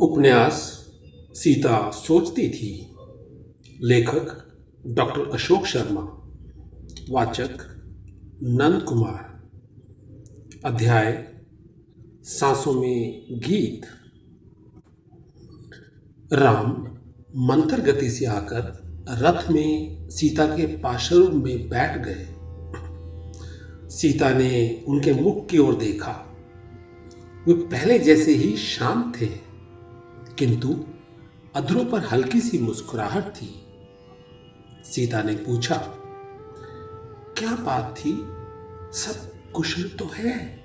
उपन्यास सीता सोचती थी। लेखक डॉक्टर अशोक शर्मा। वाचक नंद कुमार। अध्याय सांसों में गीत। राम मंथर गति से आकर रथ में सीता के पाशर में बैठ गए। सीता ने उनके मुख की ओर देखा। वे पहले जैसे ही शांत थे। किंतु अधरों पर हल्की सी मुस्कुराहट थी। सीता ने पूछा, क्या बात थी? सब कुशल तो है।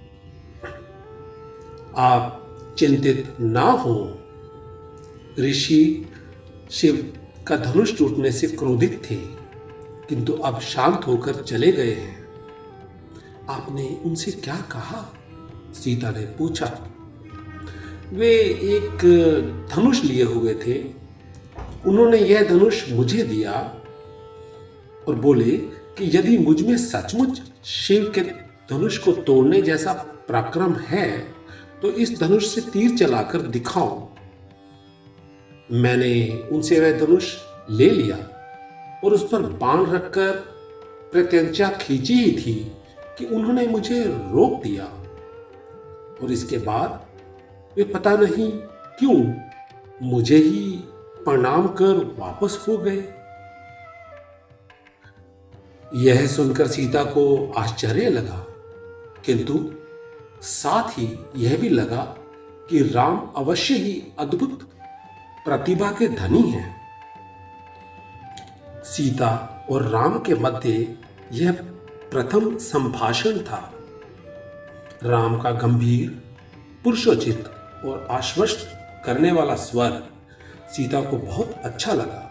आप चिंतित ना हो। ऋषि शिव का धनुष टूटने से क्रोधित थे, किंतु अब शांत होकर चले गए हैं। आपने उनसे क्या कहा? सीता ने पूछा वे एक धनुष लिए हुए थे। उन्होंने यह धनुष मुझे दिया और बोले कि यदि मुझमें सचमुच शिव के धनुष को तोड़ने जैसा पराक्रम है तो इस धनुष से तीर चलाकर दिखाओ। मैंने उनसे वह धनुष ले लिया और उस पर बाण रखकर प्रत्यंचा खींची ही थी कि उन्होंने मुझे रोक दिया। और इसके बाद वे पता नहीं क्यों मुझे ही प्रणाम कर वापस हो गए। यह सुनकर सीता को आश्चर्य लगा, किंतु साथ ही यह भी लगा कि राम अवश्य ही अद्भुत प्रतिभा के धनी हैं। सीता और राम के मध्य यह प्रथम संभाषण था। राम का गंभीर, पुरुषोचित और आश्वस्त करने वाला स्वर सीता को बहुत अच्छा लगा।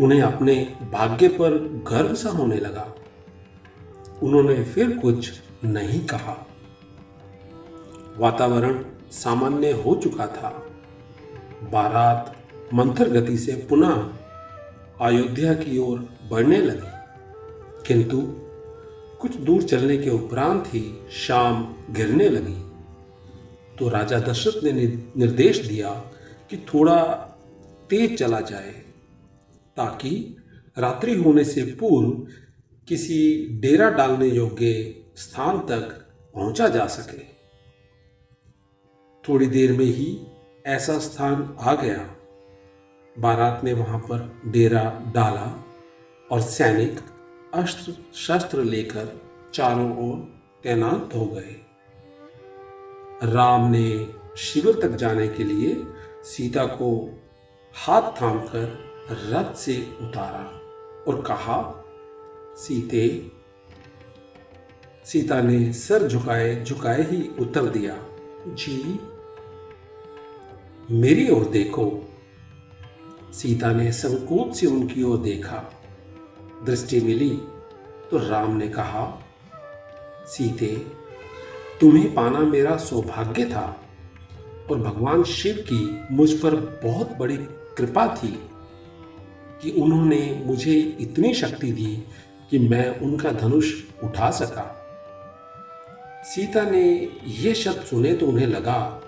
उन्हें अपने भाग्य पर गर्व सा होने लगा। उन्होंने फिर कुछ नहीं कहा। वातावरण सामान्य हो चुका था। बारात मंथर गति से पुनः अयोध्या की ओर बढ़ने लगी। किंतु कुछ दूर चलने के उपरांत ही शाम गिरने लगी। तो राजा दशरथ ने निर्देश दिया कि थोड़ा तेज चला जाए, ताकि रात्रि होने से पूर्व किसी डेरा डालने योग्य स्थान तक पहुँचा जा सके। थोड़ी देर में ही ऐसा स्थान आ गया। बारात ने वहाँ पर डेरा डाला और सैनिक अस्त्र शस्त्र लेकर चारों ओर तैनात हो गए। राम ने शिविर तक जाने के लिए सीता को हाथ थामकर रथ से उतारा और कहा, सीते, सीता ने सर झुकाए झुकाए ही उत्तर दिया, जी, मेरी ओर देखो। सीता ने संकोच से उनकी ओर देखा। दृष्टि मिली तो राम ने कहा, सीते तुम्हें पाना मेरा सौभाग्य था। और भगवान शिव की मुझ पर बहुत बड़ी कृपा थी कि उन्होंने मुझे इतनी शक्ति दी कि मैं उनका धनुष उठा सका। सीता ने ये शब्द सुने तो उन्हें लगा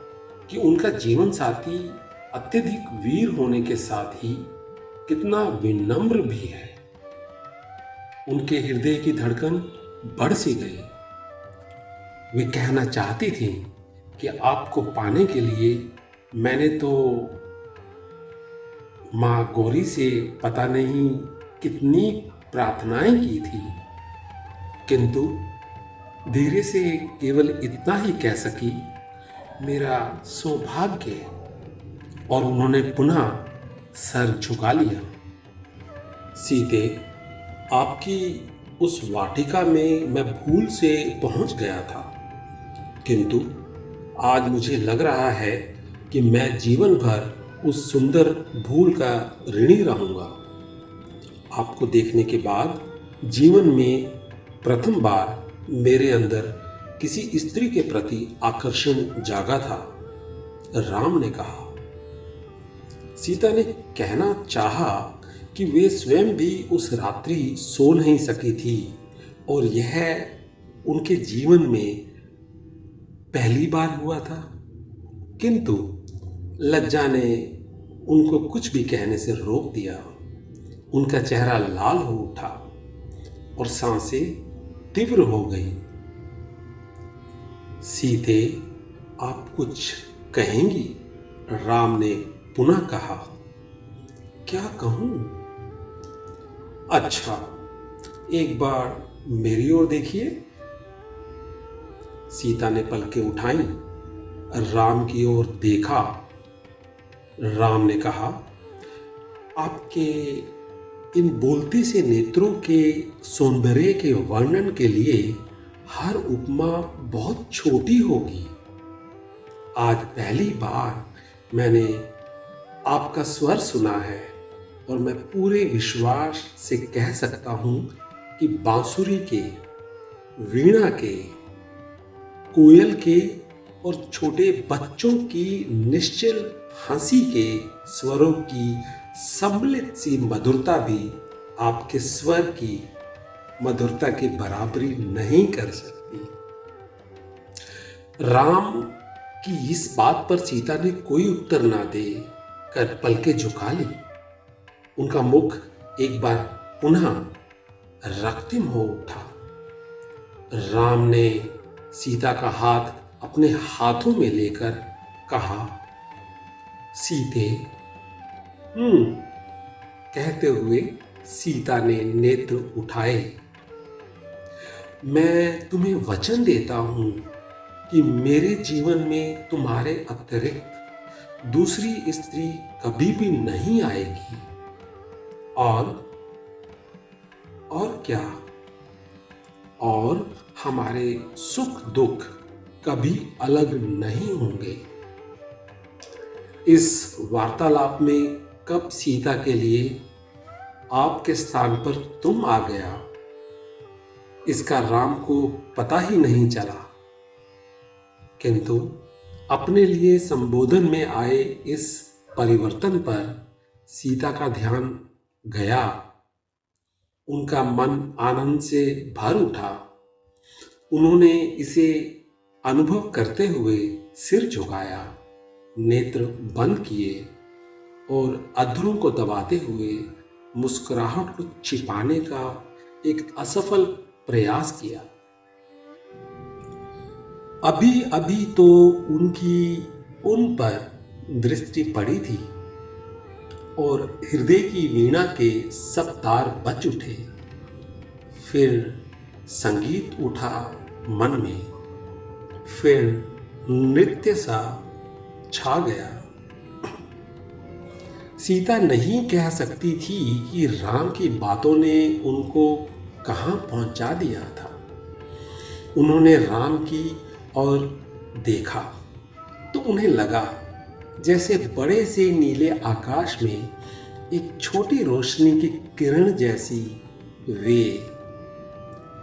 कि उनका जीवन साथी अत्यधिक वीर होने के साथ ही कितना विनम्र भी है। उनके हृदय की धड़कन बढ़ सी गई। वे कहना चाहती थी कि आपको पाने के लिए मैंने तो माँ गौरी से पता नहीं कितनी प्रार्थनाएँ की थी, किंतु धीरे से केवल इतना ही कह सकी, मेरा सौभाग्य और उन्होंने पुनः सर झुका लिया। सीते, आपकी उस वाटिका में मैं भूल से पहुँच गया था। किंतु आज मुझे लग रहा है कि मैं जीवन भर उस सुंदर भूल का ऋणी रहूँगा। आपको देखने के बाद जीवन में प्रथम बार मेरे अंदर किसी स्त्री के प्रति आकर्षण जागा था, राम ने कहा। सीता ने कहना चाहा कि वे स्वयं भी उस रात्रि सो नहीं सकी थी और यह उनके जीवन में पहली बार हुआ था, किंतु लज्जा ने उनको कुछ भी कहने से रोक दिया। उनका चेहरा लाल हो उठा और साँसें तीव्र हो गई। सीते आप कुछ कहेंगी? राम ने पुनः कहा। क्या कहूँ? अच्छा एक बार मेरी ओर देखिए। सीता ने पलके उठाई, राम की ओर देखा। राम ने कहा, आपके इन बोलते से नेत्रों के, सौंदर्य के वर्णन के लिए हर उपमा बहुत छोटी होगी। आज पहली बार मैंने आपका स्वर सुना है और मैं पूरे विश्वास से कह सकता हूँ कि बांसुरी के, वीणा के कोयल के और छोटे बच्चों की निश्चल हँसी के स्वरों की सम्मिलित सी मधुरता भी आपके स्वर की मधुरता की बराबरी नहीं कर सकती। राम की इस बात पर सीता ने कोई उत्तर ना दे, कर पलके झुका ली। उनका मुख एक बार पुनः रक्तिम हो उठा। राम ने सीता का हाथ अपने हाथों में लेकर कहा, सीते हम्म कहते हुए सीता ने नेत्र उठाए। मैं तुम्हें वचन देता हूँ कि मेरे जीवन में तुम्हारे अतिरिक्त दूसरी स्त्री कभी भी नहीं आएगी। और और क्या? और हमारे सुख दुख कभी अलग नहीं होंगे। इस वार्तालाप में कब सीता के लिए आपके स्थान पर तुम आ गया, इसका राम को पता ही नहीं चला। किंतु अपने लिए संबोधन में आए इस परिवर्तन पर सीता का ध्यान गया। उनका मन आनंद से भर उठा। उन्होंने इसे अनुभव करते हुए सिर झुकाया, नेत्र बंद किए और अधरों को दबाते हुए मुस्कुराहट को छिपाने का एक असफल प्रयास किया। अभी अभी तो उनकी उन पर दृष्टि पड़ी थी। और हृदय की वीणा के सब तार बच उठे। फिर संगीत उठा मन में। फिर नृत्य सा छा गया। सीता नहीं कह सकती थी कि राम की बातों ने उनको कहाँ पहुँचा दिया था। उन्होंने राम की और देखा तो उन्हें लगा जैसे बड़े से नीले आकाश में एक छोटी रोशनी की किरण जैसी वे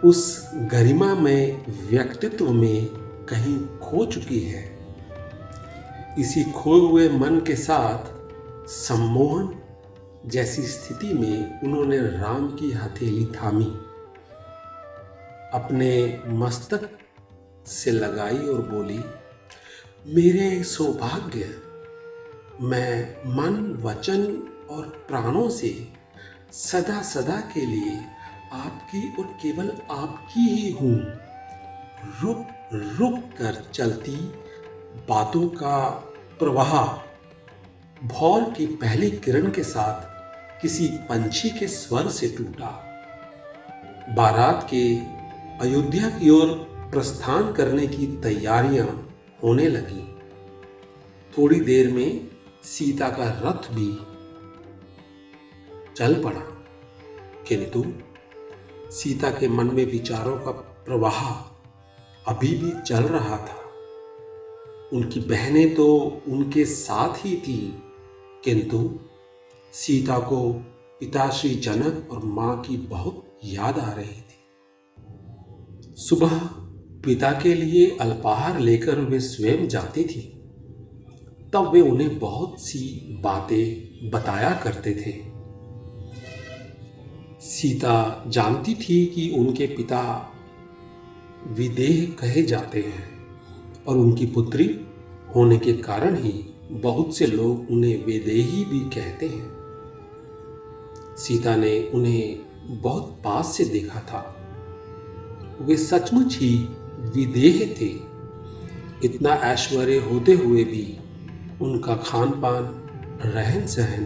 उस गरिमा में व्यक्तित्व में कहीं खो चुकी है। इसी खोए हुए मन के साथ सम्मोहन जैसी स्थिति में उन्होंने राम की हथेली थामी। अपने मस्तक से लगाई और बोली, मेरे सौभाग्य मैं मन, वचन और प्राणों से सदा सदा के लिए आपकी और केवल आपकी ही हूँ। रुक रुक कर चलती बातों का प्रवाह। भौर की पहली किरण के साथ किसी पंछी के स्वर से टूटा। बारात के अयोध्या की ओर प्रस्थान करने की तैयारियाँ होने लगी। थोड़ी देर में सीता का रथ भी चल पड़ा। किंतु सीता के मन में विचारों का प्रवाह अभी भी चल रहा था। उनकी बहनें तो उनके साथ ही थी, किंतु सीता को पिता श्री जनक और माँ की बहुत याद आ रही थी। सुबह पिता के लिए अल्पाहार लेकर वे स्वयं जाती थी। तब वे उन्हें बहुत सी बातें बताया करते थे। सीता जानती थी कि उनके पिता विदेह कहे जाते हैं और उनकी पुत्री होने के कारण ही बहुत से लोग उन्हें विदेही भी कहते हैं। सीता ने उन्हें बहुत पास से देखा था। वे सचमुच ही विदेह थे। इतना ऐश्वर्य होते हुए भी उनका खान पान रहन सहन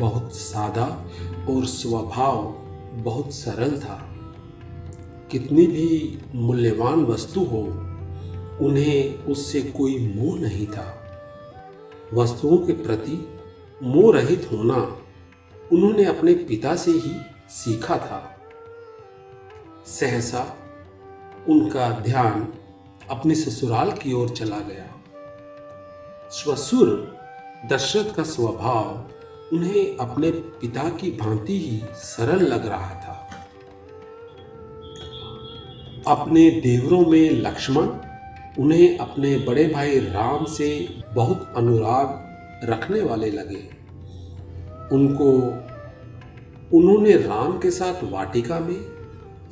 बहुत सादा और स्वभाव बहुत सरल था। कितनी भी मूल्यवान वस्तु हो, उन्हें उससे कोई मोह नहीं था। वस्तुओं के प्रति मोह रहित होना उन्होंने अपने पिता से ही सीखा था। सहसा उनका ध्यान अपने ससुराल की ओर चला गया। स्वसुर, दशरथ का स्वभाव उन्हें अपने पिता की भांति ही सरल लग रहा था। अपने देवरों में लक्ष्मण उन्हें अपने बड़े भाई राम से बहुत अनुराग रखने वाले लगे। उनको, उन्होंने राम के साथ वाटिका में,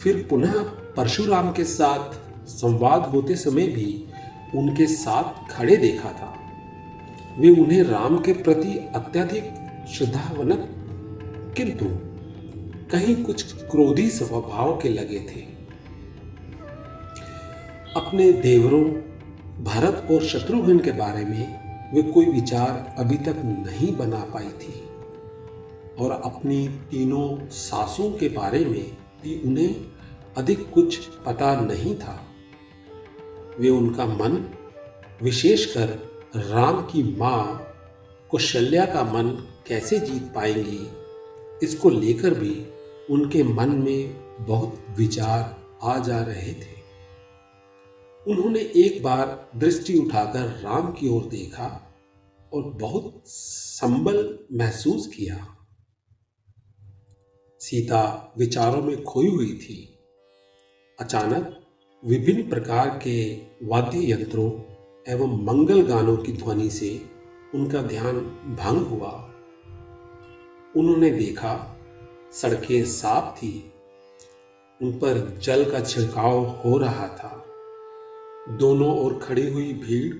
फिर पुनः परशुराम के साथ संवाद होते समय भी उनके साथ खड़े देखा था। वे उन्हें राम के प्रति अत्यधिक श्रद्धावनत किंतु कहीं कुछ क्रोधी स्वभाव के लगे थे। अपने देवरों, भरत और शत्रुघ्न के बारे में वे कोई विचार अभी तक नहीं बना पाई थी और अपनी तीनों सासों के बारे में भी उन्हें अधिक कुछ पता नहीं था। वे उनका मन विशेषकर राम की माँ कौशल्या का मन कैसे जीत पाएँगी, इसको लेकर भी उनके मन में बहुत विचार आ जा रहे थे। उन्होंने एक बार दृष्टि उठाकर राम की ओर देखा और बहुत संबल महसूस किया। सीता विचारों में खोई हुई थी। अचानक विभिन्न प्रकार के वाद्य यंत्रों एवं मंगल गानों की ध्वनि से उनका ध्यान भंग हुआ। उन्होंने देखा, सड़कें साफ़ थी। उन पर जल का छिड़काव हो रहा था। दोनों ओर खड़ी हुई भीड़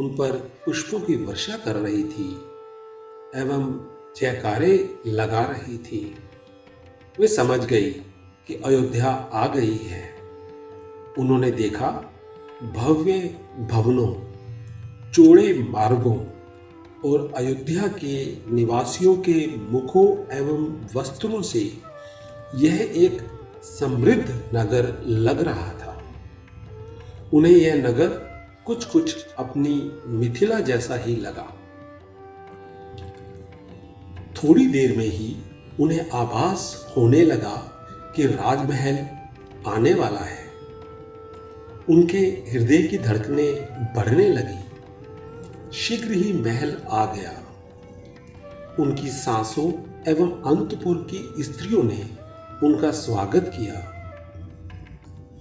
उन पर पुष्पों की वर्षा कर रही थी एवं जयकारे लगा रही थी। वे समझ गई कि अयोध्या आ गई है। उन्होंने देखा, भव्य भवनों चौड़े मार्गों और अयोध्या के निवासियों के मुखों एवं वस्त्रों से यह एक समृद्ध नगर लग रहा था। उन्हें यह नगर कुछ कुछ अपनी मिथिला जैसा ही लगा। थोड़ी देर में ही उन्हें आभास होने लगा कि राजमहल आने वाला है। उनके हृदय की धड़कनें बढ़ने लगी। शीघ्र ही महल आ गया। उनकी सांसों एवं अंतपुर की स्त्रियों ने उनका स्वागत किया।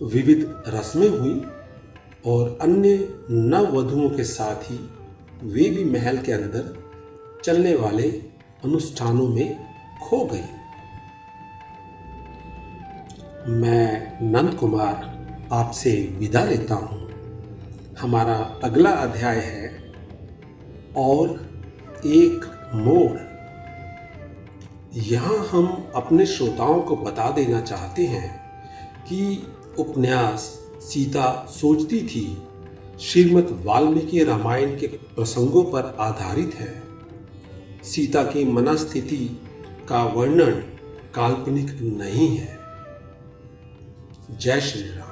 विविध रस्में हुई और अन्य नववधुओं के साथ ही वे भी महल के अंदर चलने वाले अनुष्ठानों में खो गई। मैं नंद कुमार आपसे विदा लेता हूँ। हमारा अगला अध्याय है और एक मोड़ यहाँ हम अपने श्रोताओं को बता देना चाहते हैं कि उपन्यास सीता सोचती थी श्रीमद वाल्मीकि रामायण के प्रसंगों पर आधारित है। सीता की मनस्थिति का वर्णन काल्पनिक नहीं है। जय श्री राम।